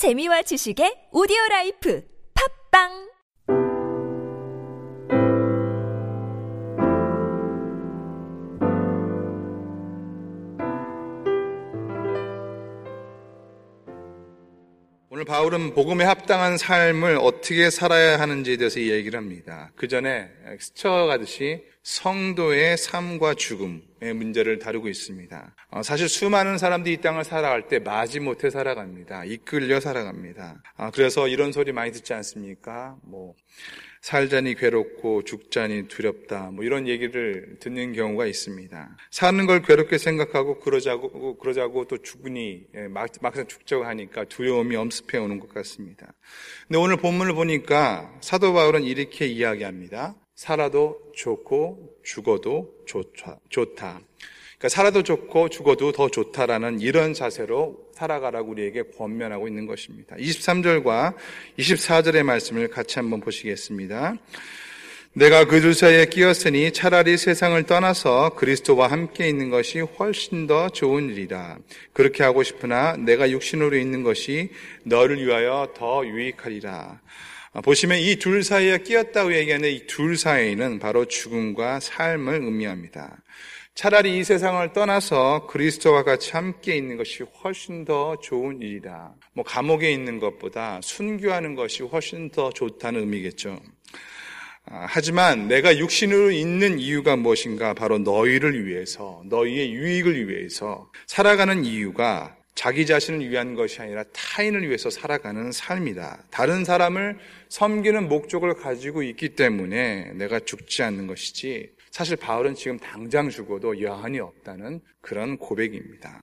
재미와 지식의 오디오 라이프 팟빵 오늘 바울은 복음에 합당한 삶을 어떻게 살아야 하는지에 대해서 얘기를 합니다. 그 전에 스쳐가듯이 성도의 삶과 죽음의 문제를 다루고 있습니다. 어, 사실 수많은 사람들이 이 땅을 살아갈 때 마지못해 살아갑니다. 이끌려 살아갑니다. 아, 그래서 이런 소리 많이 듣지 않습니까? 뭐 살자니 괴롭고 죽자니 두렵다. 뭐 이런 얘기를 듣는 경우가 있습니다. 사는 걸 괴롭게 생각하고 그러자고 그러자고 또 죽으니 예, 막, 막상 죽자고 하니까 두려움이 엄습해 오는 것 같습니다. 근데 오늘 본문을 보니까 사도 바울은 이렇게 이야기합니다. 살아도 좋고 죽어도 좋다. 좋다. 그러니까 살아도 좋고 죽어도 더 좋다라는 이런 자세로 살아가라고 우리에게 권면하고 있는 것입니다. 23절과 24절의 말씀을 같이 한번 보시겠습니다. 내가 그둘 사이에 끼었으니 차라리 세상을 떠나서 그리스도와 함께 있는 것이 훨씬 더 좋은 일이라. 그렇게 하고 싶으나 내가 육신으로 있는 것이 너를 위하여 더 유익하리라. 보시면 이 둘 사이에 끼었다고 얘기하는 이 둘 사이는 바로 죽음과 삶을 의미합니다. 차라리 이 세상을 떠나서 그리스도와 같이 함께 있는 것이 훨씬 더 좋은 일이다. 뭐 감옥에 있는 것보다 순교하는 것이 훨씬 더 좋다는 의미겠죠. 아, 하지만 내가 육신으로 있는 이유가 무엇인가? 바로 너희를 위해서, 너희의 유익을 위해서 살아가는 이유가 자기 자신을 위한 것이 아니라 타인을 위해서 살아가는 삶이다. 다른 사람을 섬기는 목적을 가지고 있기 때문에 내가 죽지 않는 것이지 사실 바울은 지금 당장 죽어도 여한이 없다는 그런 고백입니다.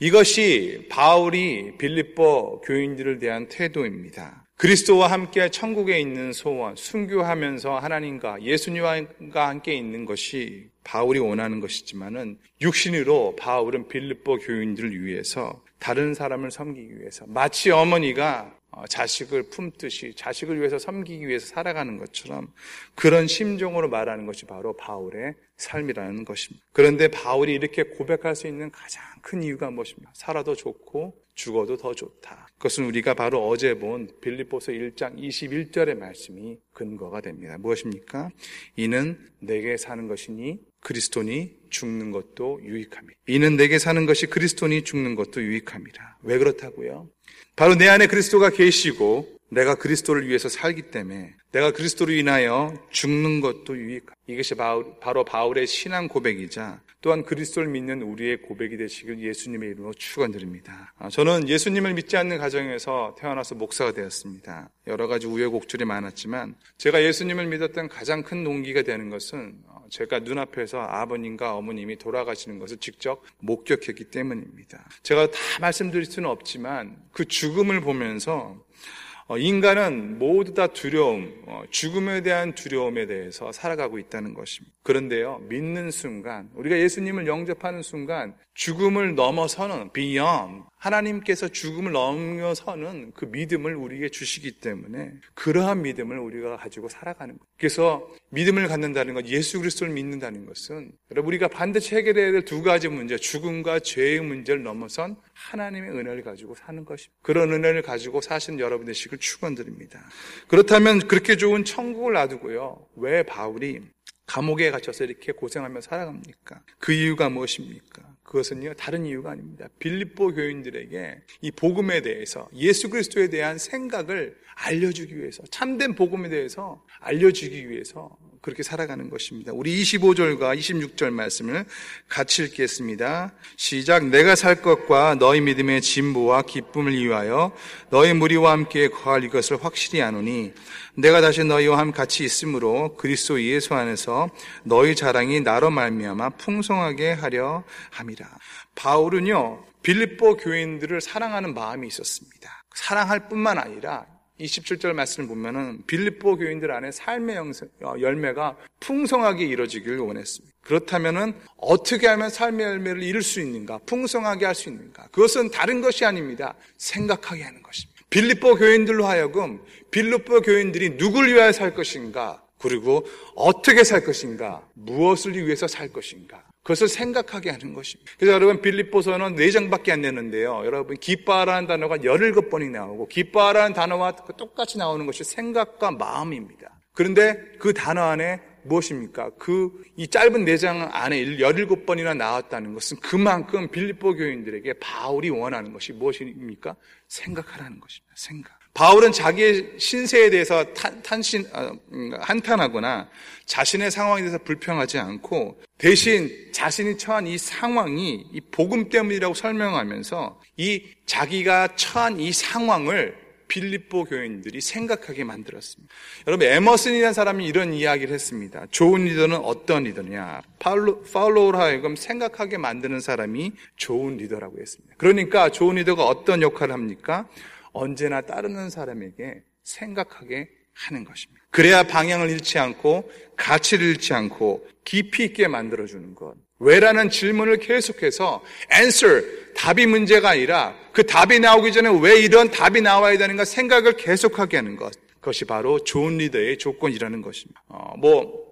이것이 바울이 빌립보 교인들을 대한 태도입니다. 그리스도와 함께 천국에 있는 소원, 순교하면서 하나님과 예수님과 함께 있는 것이 바울이 원하는 것이지만은 육신으로 바울은 빌립보 교인들을 위해서 다른 사람을 섬기기 위해서 마치 어머니가 어, 자식을 품듯이 자식을 위해서 섬기기 위해서 살아가는 것처럼 그런 심정으로 말하는 것이 바로 바울의 삶이라는 것입니다. 그런데 바울이 이렇게 고백할 수 있는 가장 큰 이유가 무엇입니까? 살아도 좋고 죽어도 더 좋다. 그것은 우리가 바로 어제 본 빌립보서 1장 21절의 말씀이 근거가 됩니다. 무엇입니까? 이는 내게 사는 것이니 그리스도니 죽는 것도 유익함이다. 이는 내게 사는 것이 그리스도니 죽는 것도 유익함이라. 왜 그렇다고요? 바로 내 안에 그리스도가 계시고 내가 그리스도를 위해서 살기 때문에 내가 그리스도로 인하여 죽는 것도 유익함. 이것이 바로 바울의 신앙 고백이자 또한 그리스도를 믿는 우리의 고백이 되시길 예수님의 이름으로 축원드립니다. 아, 저는 예수님을 믿지 않는 가정에서 태어나서 목사가 되었습니다. 여러 가지 우여곡절이 많았지만 제가 예수님을 믿었던 가장 큰 동기가 되는 것은 어, 제가 눈앞에서 아버님과 어머님이 돌아가시는 것을 직접 목격했기 때문입니다. 제가 다 말씀드릴 수는 없지만 그 죽음을 보면서 어, 인간은 모두 다 두려움, 어, 죽음에 대한 두려움에 대해서 살아가고 있다는 것입니다. 그런데요, 믿는 순간, 우리가 예수님을 영접하는 순간, 죽음을 넘어서는 beyond 하나님께서 죽음을 넘어서는 그 믿음을 우리에게 주시기 때문에 그러한 믿음을 우리가 가지고 살아가는 거예요. 그래서 믿음을 갖는다는 것, 예수 그리스도를 믿는다는 것은 여러분 우리가 반드시 해결해야 될 두 가지 문제, 죽음과 죄의 문제를 넘어선 하나님의 은혜를 가지고 사는 것입니다. 그런 은혜를 가지고 사신 여러분 되시길 축원드립니다. 그렇다면 그렇게 좋은 천국을 놔두고요. 왜 바울이 감옥에 갇혀서 이렇게 고생하며 살아갑니까? 그 이유가 무엇입니까? 그것은요, 다른 이유가 아닙니다. 빌립보 교인들에게 이 복음에 대해서, 예수 그리스도에 대한 생각을 알려주기 위해서, 참된 복음에 대해서 알려주기 위해서 그렇게 살아가는 것입니다. 우리 25절과 26절 말씀을 같이 읽겠습니다. 시작. 내가 살 것과 너희 믿음의 진보와 기쁨을 이유하여 너희 무리와 함께 거할 이것을 확실히 아노니 내가 다시 너희와 함 같이 있으므로 그리스도 예수 안에서 너희 자랑이 나로 말미암아 풍성하게 하려 함이라. 바울은요 빌립보 교인들을 사랑하는 마음이 있었습니다. 사랑할 뿐만 아니라 27절 말씀을 보면은 빌립보 교인들 안에 삶의 어, 열매가 풍성하게 이루어지기를 원했습니다. 그렇다면은 어떻게 하면 삶의 열매를 이룰 수 있는가? 풍성하게 할 수 있는가? 그것은 다른 것이 아닙니다. 생각하게 하는 것입니다. 빌립보 교인들로 하여금 빌립보 교인들이 누굴 위하여 살 것인가? 그리고 어떻게 살 것인가? 무엇을 위해서 살 것인가? 그것을 생각하게 하는 것입니다. 그래서 여러분 빌립보서는 네 장밖에 안 되는데요. 여러분 기뻐하라는 단어가 17번이 나오고 기뻐하라는 단어와 똑같이 나오는 것이 생각과 마음입니다. 그런데 그 단어 안에 무엇입니까? 그 이 짧은 네장 안에 17번이나 나왔다는 것은 그만큼 빌립보 교인들에게 바울이 원하는 것이 무엇입니까? 생각하라는 것입니다. 생각. 바울은 자기의 신세에 대해서 탄, 신 어, 음, 한탄하거나 자신의 상황에 대해서 불평하지 않고 대신 자신이 처한 이 상황이 이 복음 때문이라고 설명하면서 이 자기가 처한 이 상황을 빌립보 교인들이 생각하게 만들었습니다. 여러분 에머슨이라는 사람이 이런 이야기를 했습니다. 좋은 리더는 어떤 리더냐? 파울로로 하여금 생각하게 만드는 사람이 좋은 리더라고 했습니다. 그러니까 좋은 리더가 어떤 역할을 합니까? 언제나 따르는 사람에게 생각하게 하는 것입니다. 그래야 방향을 잃지 않고 가치를 잃지 않고 깊이 있게 만들어주는 것. 왜라는 질문을 계속해서 answer, 답이 문제가 아니라 그 답이 나오기 전에 왜 이런 답이 나와야 되는가 생각을 계속하게 하는 것. 그것이 바로 좋은 리더의 조건이라는 것입니다. 어, 뭐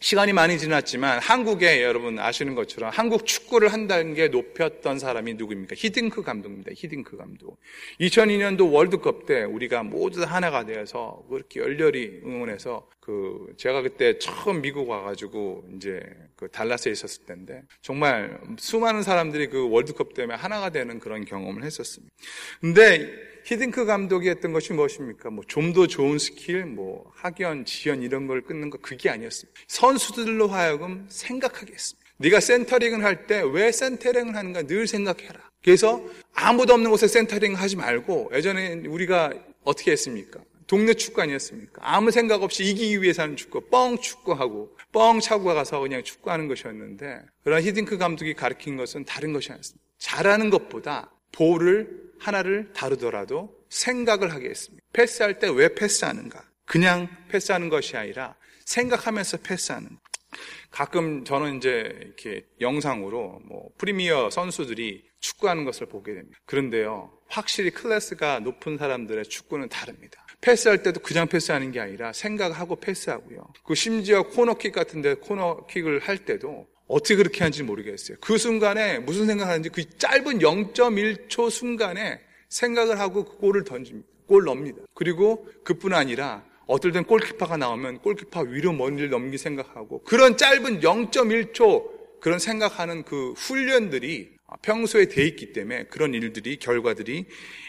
시간이 많이 지났지만 한국에 여러분 아시는 것처럼 한국 축구를 한 단계 높였던 사람이 누구입니까? 히딩크 감독입니다. 히딩크 감독. 2002년도 월드컵 때 우리가 모두 하나가 되어서 그렇게 열렬히 응원해서 그 제가 그때 처음 미국 와가지고 이제 그 달라스에 있었을 때인데 정말 수많은 사람들이 그 월드컵 때문에 하나가 되는 그런 경험을 했었습니다. 근데 히딩크 감독이 했던 것이 무엇입니까? 뭐 좀 더 좋은 스킬, 뭐 학연, 지연 이런 걸 끊는 거 그게 아니었습니다. 선수들로 하여금 생각하게 했습니다. 네가 센터링을 할 때 왜 센터링을 하는가 늘 생각해라. 그래서 아무도 없는 곳에 센터링 하지 말고 예전에 우리가 어떻게 했습니까? 동네 축구 아니었습니까? 아무 생각 없이 이기기 위해서 하는 축구, 뻥 축구하고, 뻥 차고 가서 그냥 축구하는 것이었는데, 그러나 히딩크 감독이 가르친 것은 다른 것이 아니었습니다. 잘하는 것보다 볼을 하나를 다루더라도 생각을 하게 했습니다. 패스할 때 왜 패스하는가? 그냥 패스하는 것이 아니라 생각하면서 패스하는. 가끔 저는 이제 이렇게 영상으로 뭐 프리미어 선수들이 축구하는 것을 보게 됩니다. 그런데요, 확실히 클래스가 높은 사람들의 축구는 다릅니다. 패스할 때도 그냥 패스하는 게 아니라 생각하고 패스하고요. 그 심지어 코너킥 같은데 코너킥을 할 때도 어떻게 그렇게 하는지 모르겠어요. 그 순간에 무슨 생각하는지 그 짧은 0.1초 순간에 생각을 하고 그 골을 던집니다. 골 넣습니다. 그리고 그뿐 아니라 어떨 땐 골키퍼가 나오면 골키퍼 위로 먼지를 넘기 생각하고 그런 짧은 0.1초 그런 생각하는 그 훈련들이 평소에 돼 있기 때문에 그런 일들이 결과들이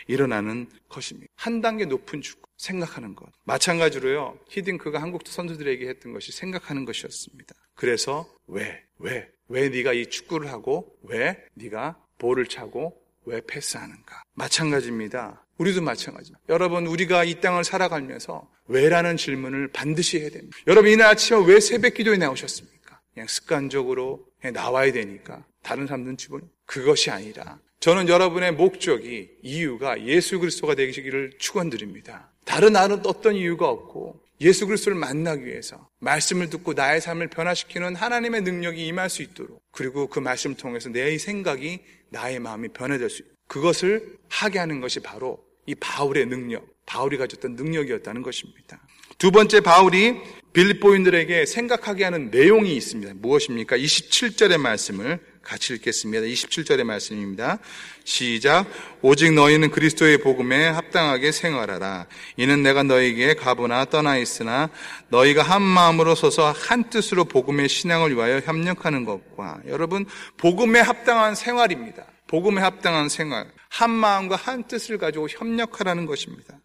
일어나는 것입니다. 한 단계 높은 축구 생각하는 것. 마찬가지로요. 히딩크가 한국 선수들에게 했던 것이 생각하는 것이었습니다. 그래서 왜, 왜, 왜 네가 이 축구를 하고 왜 네가 볼을 차고 왜 패스하는가? 마찬가지입니다. 우리도 마찬가지입니다. 여러분, 우리가 이 땅을 살아가면서 왜라는 질문을 반드시 해야 됩니다. 여러분, 이날 아침에 왜 새벽 기도에 나오셨습니까? 그냥 습관적으로 그냥 나와야 되니까. 다른 사람들은 기본 그것이 아니라 저는 여러분의 목적이 이유가 예수 그리스도가 되시기를 축원드립니다. 다른 다른 어떤 이유가 없고 예수 그리스도를 만나기 위해서 말씀을 듣고 나의 삶을 변화시키는 하나님의 능력이 임할 수 있도록 그리고 그 말씀을 통해서 내 생각이 나의 마음이 변화될 수 있도록 그것을 하게 하는 것이 바로 이 바울의 능력, 바울이 가졌던 능력이었다는 것입니다. 두 번째 바울이 빌립보인들에게 생각하게 하는 내용이 있습니다. 무엇입니까? 27절의 말씀을 같이 읽겠습니다. 27절의 말씀입니다. 시작. 오직 너희는 그리스도의 복음에 합당하게 생활하라. 이는 내가 너희에게 가보나 떠나 있으나 너희가 한 마음으로 서서 한 뜻으로 복음의 신앙을 위하여 협력하는 것과 여러분 복음에 합당한 생활입니다. 복음에 합당한 생활. 한 마음과 한 뜻을 가지고 협력하라는 것입니다.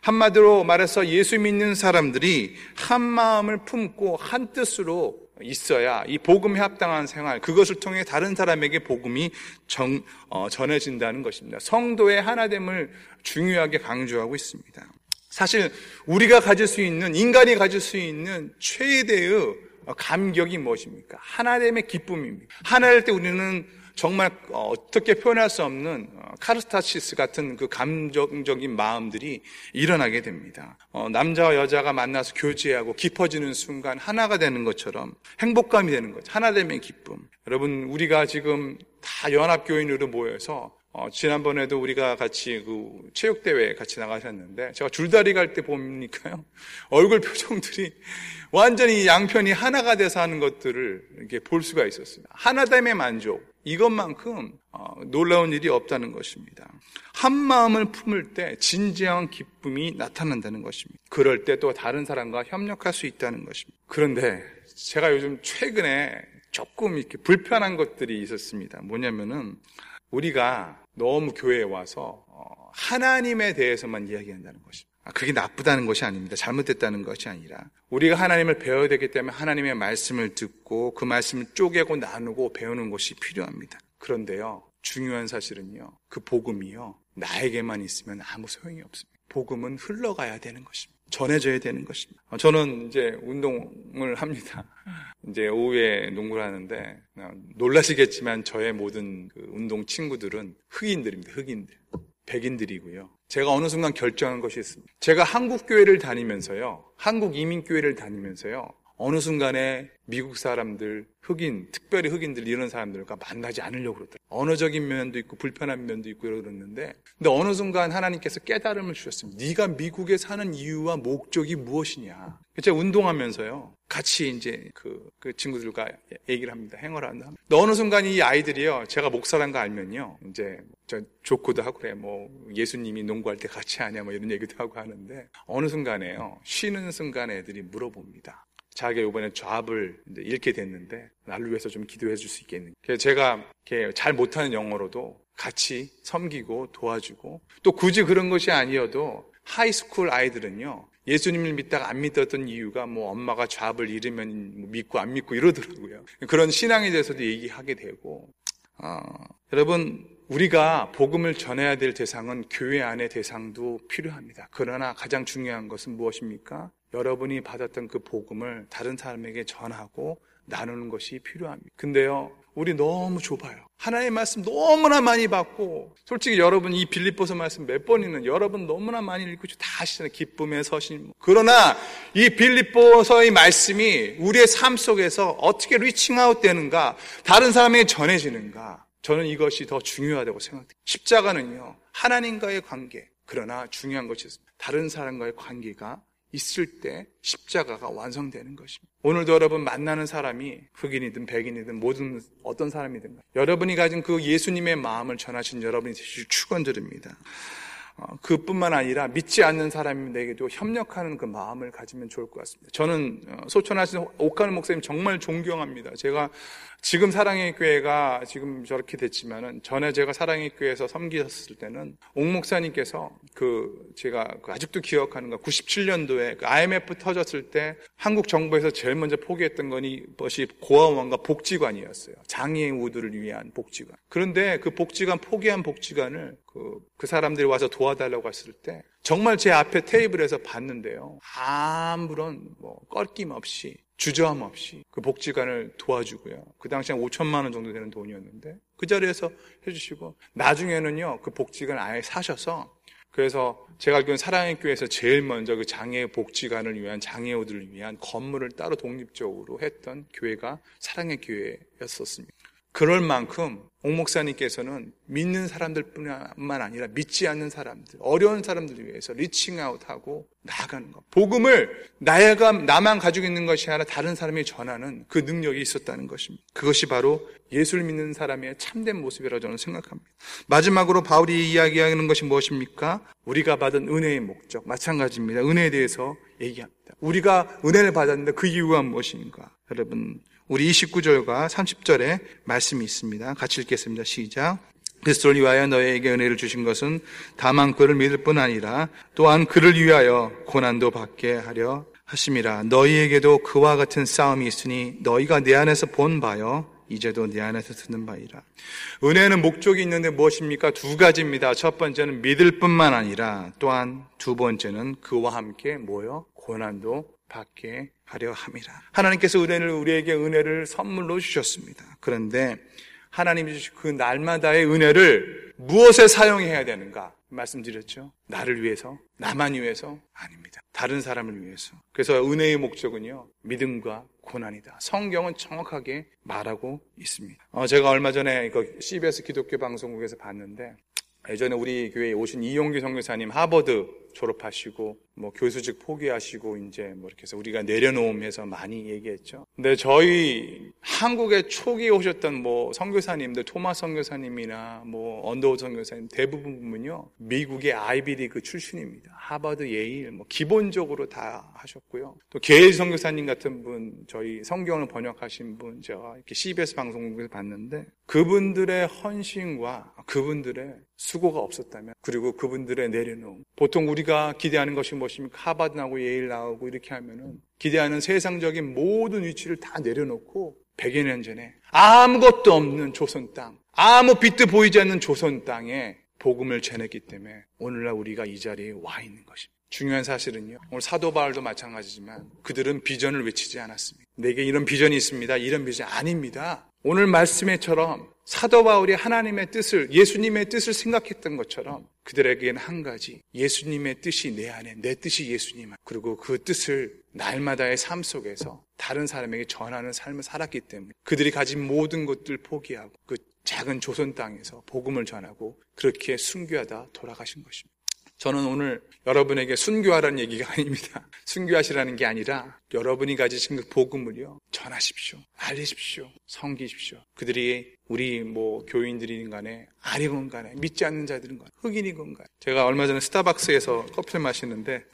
한마디로 말해서 예수 믿는 사람들이 한 마음을 품고 한 뜻으로 있어야 이 복음에 합당한 생활, 그것을 통해 다른 사람에게 복음이 정, 어, 전해진다는 것입니다. 성도의 하나됨을 중요하게 강조하고 있습니다. 사실 우리가 가질 수 있는, 인간이 가질 수 있는 최대의 감격이 무엇입니까? 하나됨의 기쁨입니다. 하나일 때 우리는 정말 어떻게 표현할 수 없는 어, 카르스타시스 같은 그 감정적인 마음들이 일어나게 됩니다. 어, 남자와 여자가 만나서 교제하고 깊어지는 순간 하나가 되는 것처럼 행복감이 되는 거죠. 하나됨의 기쁨. 여러분, 우리가 지금 다 연합교인으로 모여서 어, 지난번에도 우리가 같이 그 체육대회 같이 나가셨는데, 제가 줄다리 갈 때 보니까요, 얼굴 표정들이 완전히 양편이 하나가 돼서 하는 것들을 이렇게 볼 수가 있었습니다. 하나 됨의 만족. 이것만큼 어, 놀라운 일이 없다는 것입니다. 한 마음을 품을 때 진지한 기쁨이 나타난다는 것입니다. 그럴 때 또 다른 사람과 협력할 수 있다는 것입니다. 그런데 제가 요즘 최근에 조금 이렇게 불편한 것들이 있었습니다. 뭐냐면은 우리가 너무 교회에 와서 어, 하나님에 대해서만 이야기한다는 것입니다. 아, 그게 나쁘다는 것이 아닙니다. 잘못됐다는 것이 아니라 우리가 하나님을 배워야 되기 때문에 하나님의 말씀을 듣고 그 말씀을 쪼개고 나누고 배우는 것이 필요합니다. 그런데요, 중요한 사실은요, 그 복음이요, 나에게만 있으면 아무 소용이 없습니다. 복음은 흘러가야 되는 것입니다. 전해져야 되는 것입니다. 어, 저는 이제 운동을 합니다. 이제 오후에 농구를 하는데 어, 놀라시겠지만 저의 모든 그 운동 친구들은 흑인들입니다. 흑인들. 백인들이고요. 제가 어느 순간 결정한 것이 있습니다. 제가 한국 교회를 다니면서요. 한국 이민 교회를 다니면서요. 어느 순간에 미국 사람들, 흑인, 특별히 흑인들 이런 사람들과 만나지 않으려고 그러더라고요. 언어적인 면도 있고 불편한 면도 있고 그러는데 근데 어느 순간 하나님께서 깨달음을 주셨습니다. 네가 미국에 사는 이유와 목적이 무엇이냐. 제가 운동하면서요. 같이 이제 그, 그 친구들과 얘기를 합니다. hang out을 한다. 근데 어느 순간 이 아이들이요. 제가 목사란 거 알면요. 이제 저 조크도 하고 그래. 뭐 예수님이 농구할 때 같이 하냐 뭐 이런 얘기도 하고 하는데 어느 순간에요. 쉬는 순간에 애들이 물어봅니다. 자기가 이번에 job을 잃게 됐는데 나를 위해서 좀 기도해 줄 수 있겠는가. 제가 잘 못하는 영어로도 같이 섬기고 도와주고 또 굳이 그런 것이 아니어도 high school 아이들은요 예수님을 믿다가 안 믿었던 이유가 뭐 엄마가 job을 잃으면 뭐 믿고 안 믿고 이러더라고요. 그런 신앙에 대해서도 얘기하게 되고 어, 여러분 우리가 복음을 전해야 될 대상은 교회 안의 대상도 필요합니다. 그러나 가장 중요한 것은 무엇입니까? 여러분이 받았던 그 복음을 다른 사람에게 전하고 나누는 것이 필요합니다. 근데요, 우리 너무 좁아요. 하나님의 말씀 너무나 많이 받고, 솔직히 여러분 이 빌립보서 말씀 몇 번이는 여러분 너무나 많이 읽고 다 아시잖아요. 기쁨의 서신. 그러나 이 빌립보서의 말씀이 우리의 삶 속에서 어떻게 reaching out 되는가, 다른 사람에게 전해지는가, 저는 이것이 더 중요하다고 생각해요. 십자가는요, 하나님과의 관계, 그러나 중요한 것이. 다른 사람과의 관계가 있을 때 십자가가 완성되는 것입니다. 오늘도 여러분 만나는 사람이 흑인이든 백인이든 모든 어떤 사람이든 여러분이 가진 그 예수님의 마음을 전하신 여러분이 되실 축원드립니다. 어, 그뿐만 아니라 믿지 않는 사람에게도 협력하는 그 마음을 가지면 좋을 것 같습니다. 저는 어, 소천하신 옥하는 목사님 정말 존경합니다. 제가 지금 사랑의 교회가 지금 저렇게 됐지만은 전에 제가 사랑의 교회에서 섬기셨을 때는 옥 목사님께서 그 제가 그 아직도 기억하는 거 97년도에 그 IMF 터졌을 때 한국 정부에서 제일 먼저 포기했던 거니 것이 고아원과 복지관이었어요. 장애인 우들을 위한 복지관. 그런데 그 복지관 포기한 복지관을 그, 그 사람들이 와서 도 와달라고 했을 때 정말 제 앞에 테이블에서 봤는데요. 아무런 뭐 꺾임 없이 주저함 없이 그 복지관을 도와주고요. 그 당시에 5천만 원 정도 되는 돈이었는데 그 자리에서 해주시고 나중에는요 그 복지관 아예 사셔서 그래서 제가 알기로는 사랑의 교회에서 제일 먼저 그 장애 복지관을 위한 장애우들을 위한 건물을 따로 독립적으로 했던 교회가 사랑의 교회였었습니다. 그럴 만큼 옥 목사님께서는 믿는 사람들뿐만 아니라 믿지 않는 사람들, 어려운 사람들을 위해서 리칭아웃하고 나아가는 것. 복음을 나야가 나만 가지고 있는 것이 아니라 다른 사람이 전하는 그 능력이 있었다는 것입니다. 그것이 바로 예수를 믿는 사람의 참된 모습이라고 저는 생각합니다. 마지막으로 바울이 이야기하는 것이 무엇입니까? 우리가 받은 은혜의 목적 마찬가지입니다. 은혜에 대해서 얘기합니다. 우리가 은혜를 받았는데 그 이유가 무엇인가? 여러분 우리 29절과 30절에 말씀이 있습니다. 같이 읽겠습니다. 시작. 그리스도를 위하여 너희에게 은혜를 주신 것은 다만 그를 믿을 뿐 아니라 또한 그를 위하여 고난도 받게 하려 하심이라. 너희에게도 그와 같은 싸움이 있으니 너희가 내 안에서 본 바요. 이제도 내 안에서 듣는 바이라. 은혜는 목적이 있는데 무엇입니까? 두 가지입니다. 첫 번째는 믿을 뿐만 아니라 또한 두 번째는 그와 함께 뭐요? 고난도 받게 하려 함이라. 하나님께서 은혜를 우리에게 은혜를 선물로 주셨습니다. 그런데 하나님이 주신 그 날마다의 은혜를 무엇에 사용해야 되는가? 말씀드렸죠. 나를 위해서, 나만 위해서 아닙니다. 다른 사람을 위해서. 그래서 은혜의 목적은요, 믿음과 고난이다. 성경은 정확하게 말하고 있습니다. 어, 제가 얼마 전에 이거 CBS 기독교 방송국에서 봤는데 예전에 우리 교회에 오신 이용규 선교사님 하버드 졸업하시고 뭐 교수직 포기하시고 이제 뭐 이렇게 해서 우리가 내려놓음해서 많이 얘기했죠. 근데 저희 한국에 초기에 오셨던 뭐 선교사님들 토마 선교사님이나 뭐 언더우 선교사님 대부분은요 미국의 아이비리그 출신입니다. 하버드, 예일 뭐 기본적으로 다 하셨고요. 또 게일 선교사님 같은 분 저희 성경을 번역하신 분 제가 이렇게 CBS 방송국에서 봤는데 그분들의 헌신과 그분들의 수고가 없었다면 그리고 그분들의 내려놓음 보통 우리 가 기대하는 것이 무엇입니까? 하버드 나오고 예일 나오고 이렇게 하면은 기대하는 세상적인 모든 위치를 다 내려놓고 100여 년 전에 아무것도 없는 조선 땅 아무 빛도 보이지 않는 조선 땅에 복음을 전했기 때문에 오늘날 우리가 이 자리에 와 있는 것입니다. 중요한 사실은요. 오늘 사도 바울도 마찬가지지만 그들은 비전을 외치지 않았습니다. 내게 이런 비전이 있습니다. 이런 비전 아닙니다. 오늘 말씀에처럼 사도 바울이 하나님의 뜻을 예수님의 뜻을 생각했던 것처럼 그들에게는 한 가지 예수님의 뜻이 내 안에 내 뜻이 예수님 그리고 그 뜻을 날마다의 삶 속에서 다른 사람에게 전하는 삶을 살았기 때문에 그들이 가진 모든 것들 포기하고 그 작은 조선 땅에서 복음을 전하고 그렇게 순교하다 돌아가신 것입니다. 저는 오늘 여러분에게 순교하라는 얘기가 아닙니다. 순교하시라는 게 아니라 여러분이 가지신 그 복음을요 전하십시오, 알리십시오, 섬기십시오. 그들이 우리 뭐 교인들이든 간에 아니건 간에 믿지 않는 자들은 간에 흑인이건 간에 제가 얼마 전에 스타벅스에서 커피를 마시는데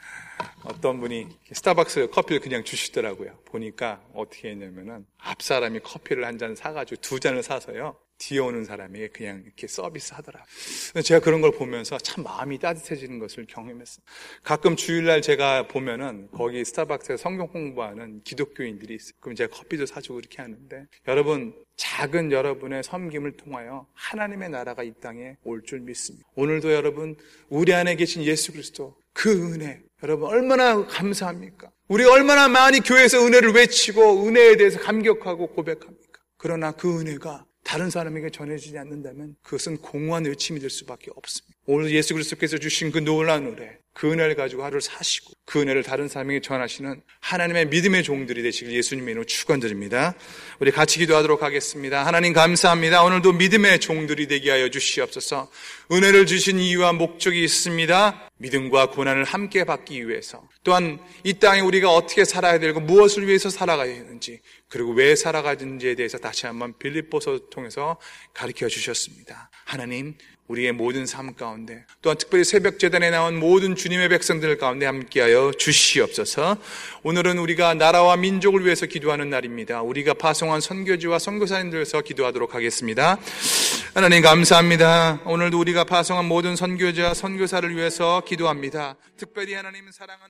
어떤 분이 스타벅스 커피를 그냥 주시더라고요. 보니까 어떻게 했냐면은 앞 사람이 커피를 한 잔 사가지고 두 잔을 사서요. 뒤에 오는 사람에게 그냥 이렇게 서비스 하더라. 제가 그런 걸 보면서 참 마음이 따뜻해지는 것을 경험했어요. 가끔 주일날 제가 보면은 거기 스타벅스에 성경 공부하는 기독교인들이 있어요. 그럼 제가 커피도 사주고 이렇게 하는데 여러분 작은 여러분의 섬김을 통하여 하나님의 나라가 이 땅에 올 줄 믿습니다. 오늘도 여러분 우리 안에 계신 예수 그리스도 그 은혜 여러분 얼마나 감사합니까? 우리 얼마나 많이 교회에서 은혜를 외치고 은혜에 대해서 감격하고 고백합니까? 그러나 그 은혜가 다른 사람에게 전해지지 않는다면 그것은 공허한 외침이 될 수밖에 없습니다. 오늘 예수 그리스도께서 주신 그 놀라운 은혜, 그 은혜를 가지고 하루를 사시고 그 은혜를 다른 사람에게 전하시는 하나님의 믿음의 종들이 되시길 예수님의 이름으로 축원드립니다. 우리 같이 기도하도록 하겠습니다. 하나님 감사합니다. 오늘도 믿음의 종들이 되게 하여 주시옵소서. 은혜를 주신 이유와 목적이 있습니다. 믿음과 고난을 함께 받기 위해서 또한 이 땅에 우리가 어떻게 살아야 되고 무엇을 위해서 살아가야 되는지 그리고 왜 살아가는지에 대해서 다시 한번 빌립보서 통해서 가르쳐 주셨습니다. 하나님 우리의 모든 삶 가운데 또한 특별히 새벽 재단에 나온 모든 주님의 백성들 가운데 함께하여 주시옵소서. 오늘은 우리가 나라와 민족을 위해서 기도하는 날입니다. 우리가 파송한 선교지와 선교사님들 위해서 기도하도록 하겠습니다. 하나님 감사합니다. 오늘도 우리가 파송한 모든 선교지와 선교사를 위해서 기도합니다. 특별히 하나님 사랑하는